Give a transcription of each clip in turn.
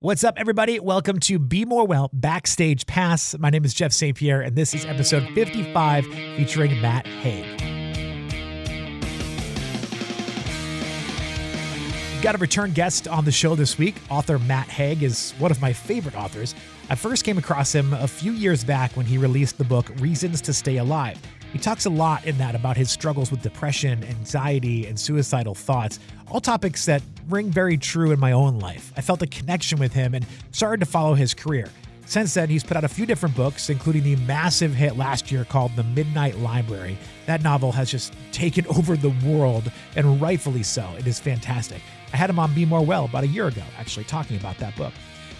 What's up, everybody? Welcome to Be More Well Backstage Pass. My name is Jeff St. Pierre, and this is episode 55 featuring Matt Haig. Got a return guest on the show this week. Author Matt Haig is one of my favorite authors. I first came across him a few years back when he released the book Reasons to Stay Alive. He talks a lot in that about his struggles with depression, anxiety, and suicidal thoughts, all topics that ring very true in my own life. I felt a connection with him and started to follow his career. Since then, he's put out a few different books, including the massive hit last year called The Midnight Library. That novel has just taken over the world, and rightfully so. It is fantastic. I had him on Be More Well about a year ago, actually, talking about that book.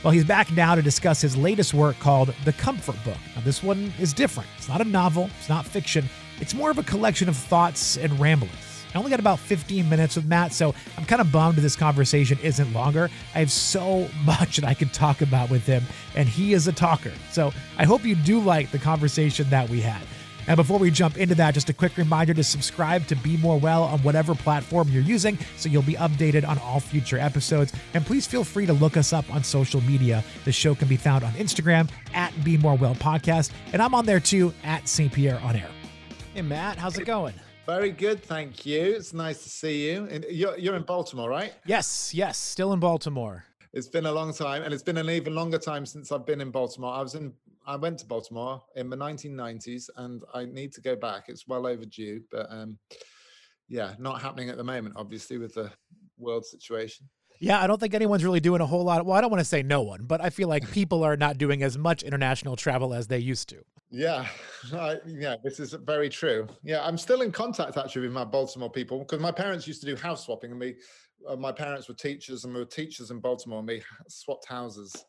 Well, he's back now to discuss his latest work called The Comfort Book. Now, this one is different. It's not a novel, it's not fiction, it's more of a collection of thoughts and ramblings. I only got about 15 minutes with Matt, so I'm kind of bummed this conversation isn't longer. I have so much that I could talk about with him, and he is a talker. So I hope you do like the conversation that we had. And before we jump into that, just a quick reminder to subscribe to Be More Well on whatever platform you're using so you'll be updated on all future episodes. And please feel free to look us up on social media. The show can be found on Instagram at Be More Well Podcast, and I'm on there too at St. Pierre on Air. Hey, Matt, how's it going? Very good, thank you. It's nice to see you. And you're, you're in Baltimore, right? Yes, yes, still in Baltimore. It's been a long time, and it's been an even longer time since I've been in Baltimore. I was in, I went to Baltimore in the 1990s, and I need to go back. It's well overdue, but um, yeah, not happening at the moment, obviously, with the world situation. Yeah, I don't think anyone's really doing a whole lot. Well, I don't want to say no one, but I feel like people are not doing as much international travel as they used to. Yeah, I, yeah, this is very true. Yeah, I'm still in contact actually with my Baltimore people because my parents used to do house swapping, and me, uh, my parents were teachers, and we were teachers in Baltimore, and we swapped houses.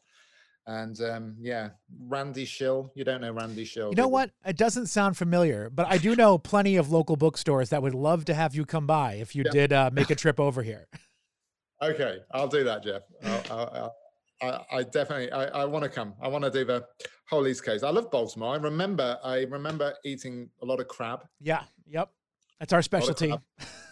And um, yeah, Randy Schill. You don't know Randy Schill. You know what? It doesn't sound familiar, but I do know plenty of local bookstores that would love to have you come by if you yeah. did uh, make a trip over here. Okay, I'll do that, Jeff. I'll, I'll, I, I, definitely I, I want to come. I want to do the whole East Coast. I love Baltimore. I remember I remember eating a lot of crab. Yeah. Yep. That's our specialty.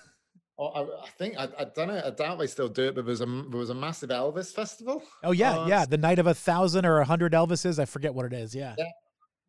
Oh, I, I, think I, I, don't know. I doubt they still do it, but there was a there was a massive Elvis festival. Oh yeah, uh, yeah. The night of a thousand or a hundred Elvises. I forget what it is. Yeah. Yeah,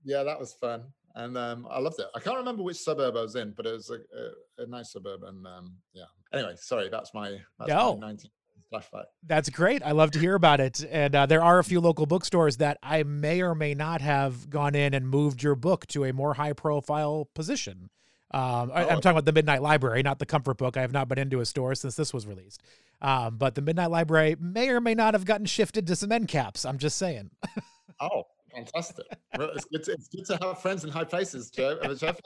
yeah that was fun, and um, I loved it. I can't remember which suburb I was in, but it was a, a, a nice suburb, and um, yeah. Anyway, sorry. That's my that's no. my 19- flashback. That's great. I love to hear about it. And uh, there are a few local bookstores that I may or may not have gone in and moved your book to a more high profile position. Um, I, am talking about the Midnight Library, not the Comfort Book. I have not been into a store since this was released. Um, but the Midnight Library may or may not have gotten shifted to some end caps. I'm just saying. oh, fantastic! it's, good to, it's good to have friends in high places, Joe. Jeff,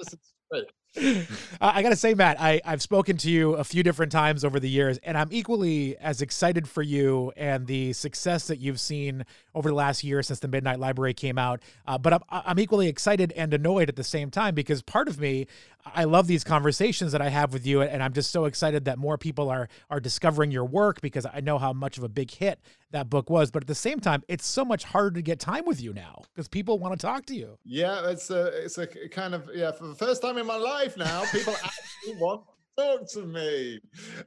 I got to say, Matt, I, I've spoken to you a few different times over the years, and I'm equally as excited for you and the success that you've seen over the last year since the Midnight Library came out. Uh, but I'm, I'm equally excited and annoyed at the same time because part of me, I love these conversations that I have with you, and I'm just so excited that more people are are discovering your work because I know how much of a big hit that book was. But at the same time, it's so much harder to get time with you now because people want to talk to you. Yeah, it's a it's a kind of yeah for the first time in my life life now. People actually want to talk to me.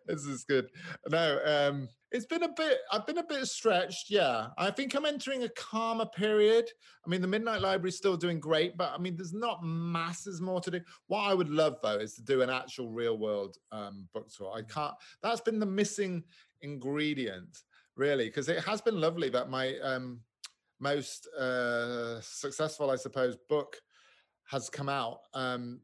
This is good. No, um, it's been a bit. I've been a bit stretched. Yeah, I think I'm entering a calmer period. I mean, the Midnight Library is still doing great, but I mean, there's not masses more to do. What I would love though is to do an actual real world um, book tour. I can't. That's been the missing ingredient, really, because it has been lovely that my um, most uh, successful, I suppose, book has come out um,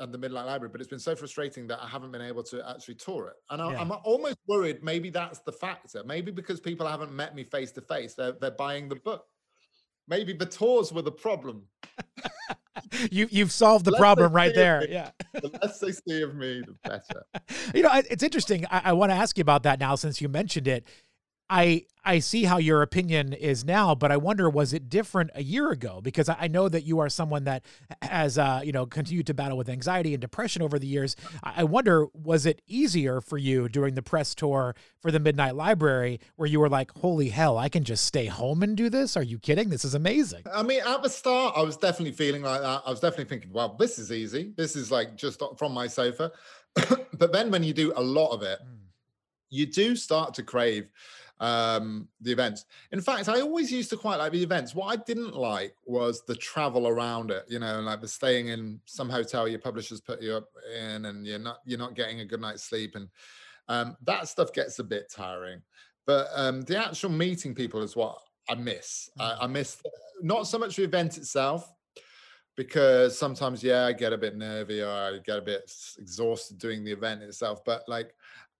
at the Midnight Library, but it's been so frustrating that I haven't been able to actually tour it. And I, yeah. I'm almost worried maybe that's the factor. Maybe because people haven't met me face to face, they're they're buying the book. Maybe the tours were the problem. you you've solved the less problem right there. Yeah. the less they see of me, the better. you know, it's interesting. I, I want to ask you about that now since you mentioned it. I I see how your opinion is now, but I wonder was it different a year ago? Because I know that you are someone that has uh, you know continued to battle with anxiety and depression over the years. I wonder was it easier for you during the press tour for the Midnight Library, where you were like, "Holy hell, I can just stay home and do this"? Are you kidding? This is amazing. I mean, at the start, I was definitely feeling like that. I was definitely thinking, "Well, this is easy. This is like just from my sofa." but then when you do a lot of it, mm. you do start to crave um, the events. In fact, I always used to quite like the events. What I didn't like was the travel around it, you know, like the staying in some hotel your publishers put you up in and you're not you're not getting a good night's sleep. And um, that stuff gets a bit tiring. But um, the actual meeting people is what I miss. I, I mm. miss not so much the event itself, because sometimes yeah i get a bit nervy or i get a bit exhausted doing the event itself but like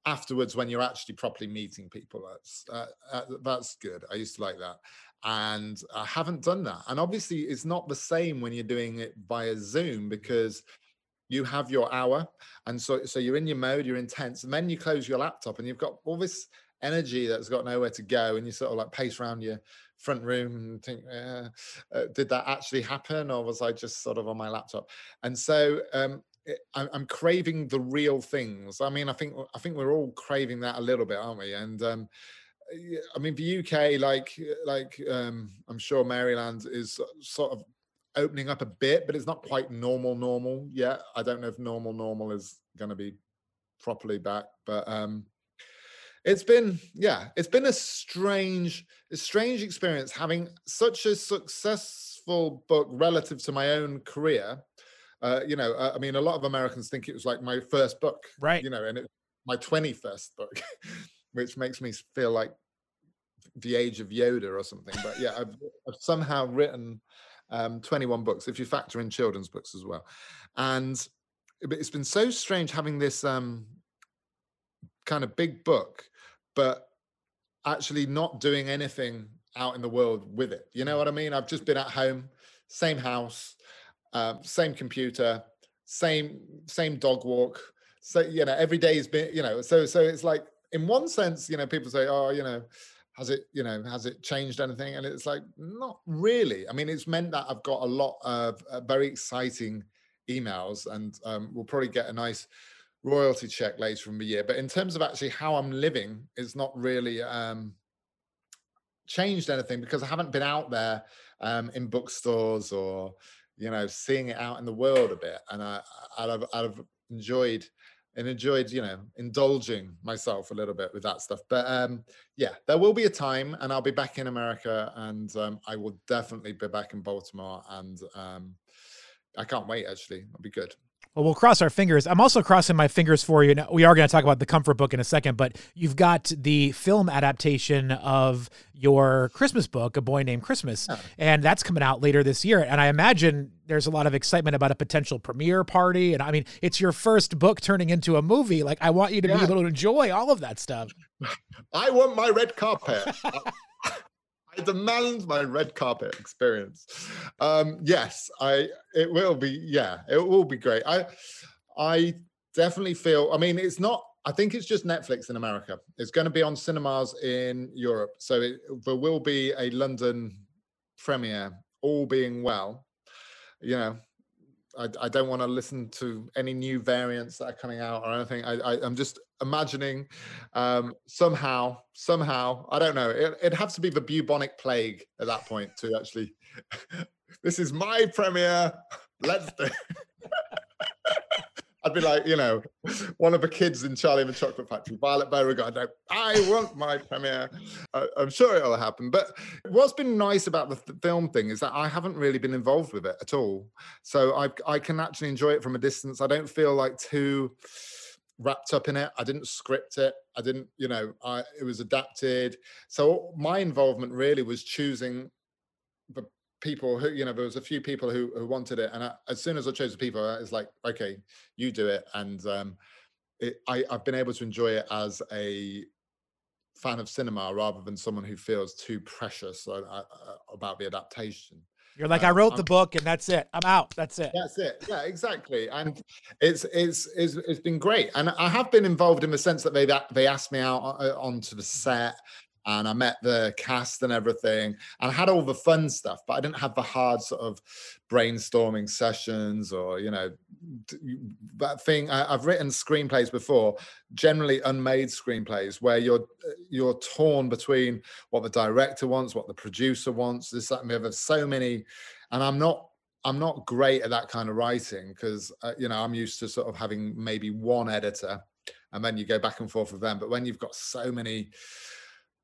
afterwards when you're actually properly meeting people that's uh, uh, that's good. I used to like that. And i haven't done that. And obviously it's not the same when you're doing it via zoom because you have your hour. And so so you're in your mode you're intense. And then you close your laptop and you've got all this energy that's got nowhere to go and you sort of like pace around your front room and think uh, uh, did that actually happen or was i just sort of on my laptop? And so um, I'm craving the real things. I mean, I think I think we're all craving that a little bit, aren't we? And um, I mean, the UK, like like um, I'm sure Maryland is sort of opening up a bit, but it's not quite normal normal yet. I don't know if normal normal is going to be properly back, but um, it's been yeah it's been a strange a strange experience having such a successful book relative to my own career uh, you know uh, i mean a lot of americans think it was like my first book right you know and it's my 21st book which makes me feel like the age of yoda or something but yeah i've, I've somehow written um, 21 books if you factor in children's books as well and it's been so strange having this um, kind of big book but actually not doing anything out in the world with it. You know what I mean? I've just been at home, same house, um, same computer, same same dog walk. So you know, every day has been you know. So so it's like in one sense, you know, people say, oh, you know, has it you know has it changed anything? And it's like not really. I mean, it's meant that I've got a lot of uh, very exciting emails, and um, we'll probably get a nice royalty check later in the year. But in terms of actually how I'm living, it's not really um, changed anything because I haven't been out there um, in bookstores or you know seeing it out in the world a bit, and I, I'd have enjoyed and enjoyed you know indulging myself a little bit with that stuff. But um yeah there will be a time and i'll be back in america and um, i will definitely be back in baltimore and um i can't wait actually. It'll be good well, we'll cross our fingers. I'm also crossing my fingers for you. Now, we are going to talk about the comfort book in a second, but you've got the film adaptation of your Christmas book, A Boy Named Christmas, oh. and that's coming out later this year. And I imagine there's a lot of excitement about a potential premiere party. And I mean, it's your first book turning into a movie. Like, I want you to yeah. be able to enjoy all of that stuff. I want my red carpet. I demand my red carpet experience. Um, yes, I it will be. Yeah, it will be great. I I definitely feel. I mean, it's not. I think it's just Netflix in America. It's going to be on cinemas in Europe, so it, there will be a London premiere. All being well, you know, I, I, don't want to listen to any new variants that are coming out or anything. I, I, am just imagining um, somehow, somehow, I don't know. It, it'd have to be the bubonic plague at that point to actually. this is my premiere. Let's do. I'd be like, you know, one of the kids in Charlie and the Chocolate Factory, Violet Beauregarde. I want my premiere. I, am sure it'll happen. But what's been nice about the th- film thing is that I haven't really been involved with it at all. So I, I can actually enjoy it from a distance. I don't feel like too wrapped up in it. I didn't script it. I didn't, you know, I, it was adapted. So my involvement really was choosing the people who you know there was a few people who, who wanted it and I, as soon as i chose the people it's like okay you do it and um it, I, i've been able to enjoy it as a fan of cinema rather than someone who feels too precious uh, uh, about the adaptation you're like, um, I wrote I'm, the book and that's it. I'm out. That's it. That's it. Yeah, exactly. And it's it's it's it's been great. And I have been involved in the sense that they they asked me out uh, onto the set and I met the cast and everything, and I had all the fun stuff, but I didn't have the hard sort of brainstorming sessions or you know that thing. I, have written screenplays before, generally unmade screenplays, where you're you're torn between what the director wants, what the producer wants. This that and the other. So many, and I'm not I'm not great at that kind of writing because uh, you know I'm used to sort of having maybe one editor, and then you go back and forth with them. But when you've got so many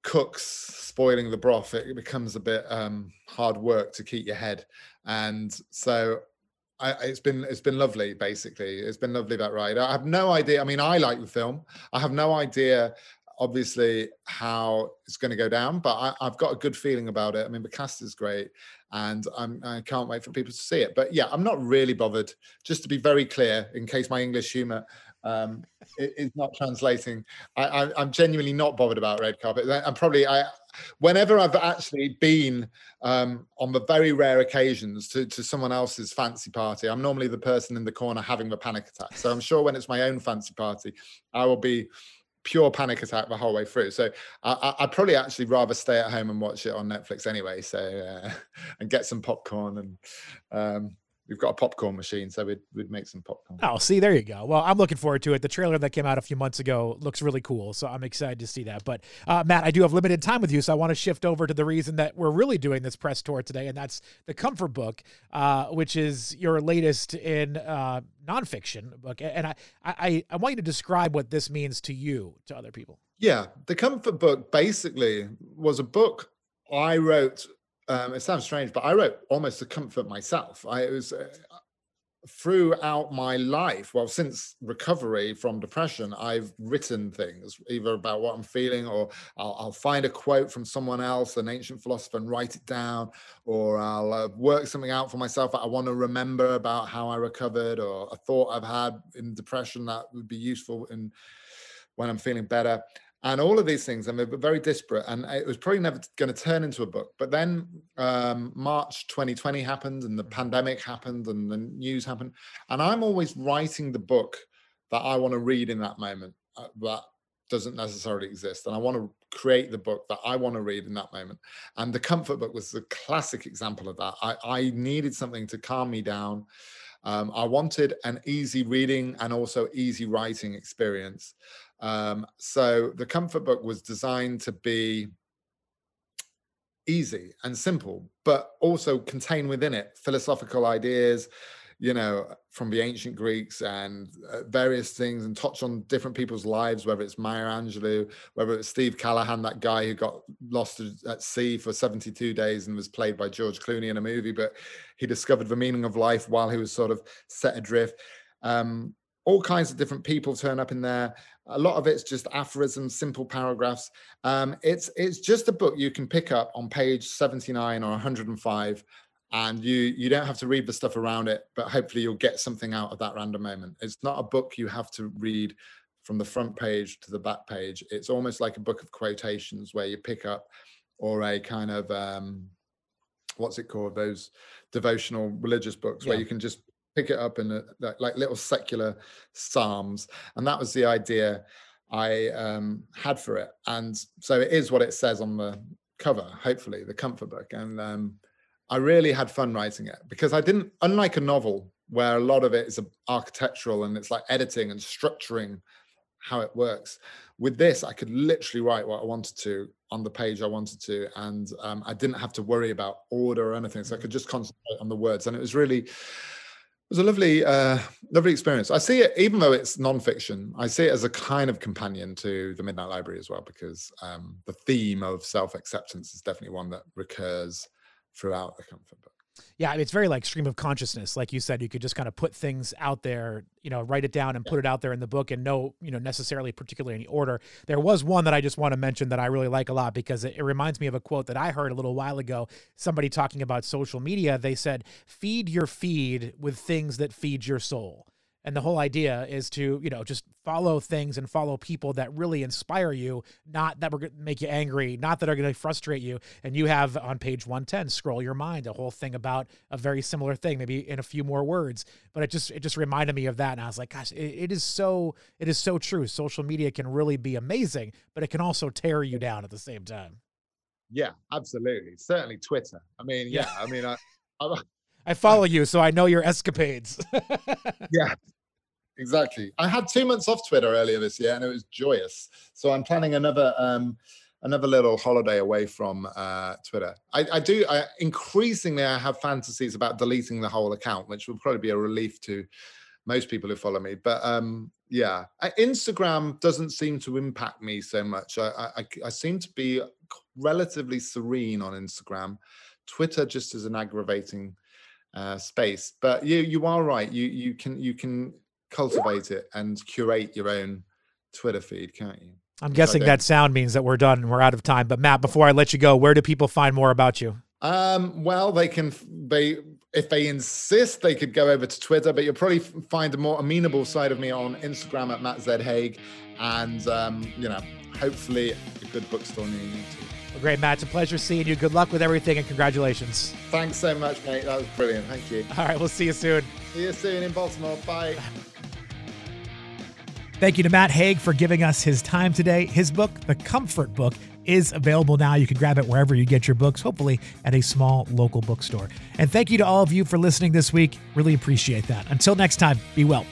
cooks spoiling the broth, it becomes a bit um, hard work to keep your head. And so I, it's been it's been lovely. Basically, it's been lovely that ride. I have no idea. I mean, I like the film. I have no idea, obviously, how it's going to go down, but I, have got a good feeling about it. I mean, the cast is great, and I'm, I can't wait for people to see it. But yeah, I'm not really bothered. Just to be very clear, in case my English humor um, it, it's not translating. I, am genuinely not bothered about red carpet. I'm probably I, whenever I've actually been um, on the very rare occasions to, to someone else's fancy party, I'm normally the person in the corner having the panic attack. So I'm sure when it's my own fancy party, I will be pure panic attack the whole way through. So I, would probably actually rather stay at home and watch it on Netflix anyway. So uh, and get some popcorn and um, we've got a popcorn machine, so we'd, we'd make some popcorn. Oh, see, there you go. Well, I'm looking forward to it. The trailer that came out a few months ago looks really cool, so I'm excited to see that. But uh, Matt, I do have limited time with you, so I want to shift over to the reason that we're really doing this press tour today, and that's the Comfort Book, uh, which is your latest in uh, nonfiction book. And I, I, I want you to describe what this means to you, to other people. Yeah, the Comfort Book basically was a book I wrote um, it sounds strange, but I wrote almost to comfort myself. I was uh, throughout my life, well, since recovery from depression, I've written things either about what I'm feeling, or I'll, I'll find a quote from someone else, an ancient philosopher, and write it down, or I'll uh, work something out for myself that I want to remember about how I recovered, or a thought I've had in depression that would be useful in when I'm feeling better and all of these things and they're very disparate and it was probably never going to turn into a book. But then um, march 2020 happened and the mm-hmm. pandemic happened and the news happened. And i'm always writing the book that i want to read in that moment uh, that doesn't necessarily exist. And i want to create the book that i want to read in that moment. And the comfort book was the classic example of that. I, I needed something to calm me down. Um, i wanted an easy reading and also easy writing experience um, so the comfort book was designed to be easy and simple, but also contain within it philosophical ideas, you know, from the ancient Greeks and uh, various things and touch on different people's lives, whether it's Maya Angelou, whether it's Steve Callahan, that guy who got lost at sea for 72 days and was played by George Clooney in a movie, but he discovered the meaning of life while he was sort of set adrift. Um, all kinds of different people turn up in there. A lot of it's just aphorisms simple paragraphs. Um, it's it's just a book you can pick up on page 79 or 105 and you you don't have to read the stuff around it but hopefully you'll get something out of that random moment. It's not a book you have to read from the front page to the back page. It's almost like a book of quotations where you pick up or a kind of um, what's it called? Those devotional religious books yeah. where you can just pick it up in a, like little secular psalms and that was the idea i um, had for it. And so it is what it says on the cover hopefully the comfort book. And um, i really had fun writing it because i didn't unlike a novel where a lot of it is architectural and it's like editing and structuring how it works with this i could literally write what i wanted to on the page i wanted to and um, i didn't have to worry about order or anything. So i could just concentrate on the words. And it was really was a lovely, uh, lovely experience. I see it, even though it's nonfiction, I see it as a kind of companion to the Midnight Library as well, because um, the theme of self acceptance is definitely one that recurs throughout the comfort book. Yeah, it's very like stream of consciousness. Like you said, you could just kind of put things out there, you know, write it down and yeah. put it out there in the book and no, you know, necessarily particularly any order. There was one that I just want to mention that I really like a lot because it, it reminds me of a quote that I heard a little while ago. Somebody talking about social media, they said, feed your feed with things that feed your soul. And the whole idea is to, you know, just follow things and follow people that really inspire you, not that we're going to make you angry, not that are going to frustrate you. And you have on page 110, scroll your mind, a whole thing about a very similar thing, maybe in a few more words. But it just it just reminded me of that. And I was like, gosh, it, it is so it is so true. Social media can really be amazing, but it can also tear you down at the same time. Yeah, absolutely. Certainly Twitter. I mean, yeah, yeah. I mean, I, I I follow you, so I know your escapades. yeah, exactly. I had two months off Twitter earlier this year, and it was joyous. So I'm planning another um, another little holiday away from uh, Twitter. I, I do. I, increasingly, I have fantasies about deleting the whole account, which will probably be a relief to most people who follow me. But um, yeah, Instagram doesn't seem to impact me so much. I, I, I seem to be relatively serene on Instagram. Twitter just is an aggravating uh, space. But you you are right. You you can you can cultivate it and curate your own Twitter feed, can't you? I'm guessing that sound means that we're done and we're out of time. But Matt, before I let you go, where do people find more about you? Um, well, they can they if they insist, they could go over to Twitter, but you'll probably find a more amenable side of me on Instagram at Matt Z Haig, and um, you know, hopefully a good bookstore near you too. Well, great, Matt. It's a pleasure seeing you. Good luck with everything, and congratulations. Thanks so much, mate. That was brilliant. Thank you. All right, we'll see you soon. See you soon in Baltimore. Bye. Thank you to Matt Haig for giving us his time today. His book, The Comfort Book, is available now. You can grab it wherever you get your books, hopefully at a small local bookstore. And thank you to all of you for listening this week. Really appreciate that. Until next time, be well.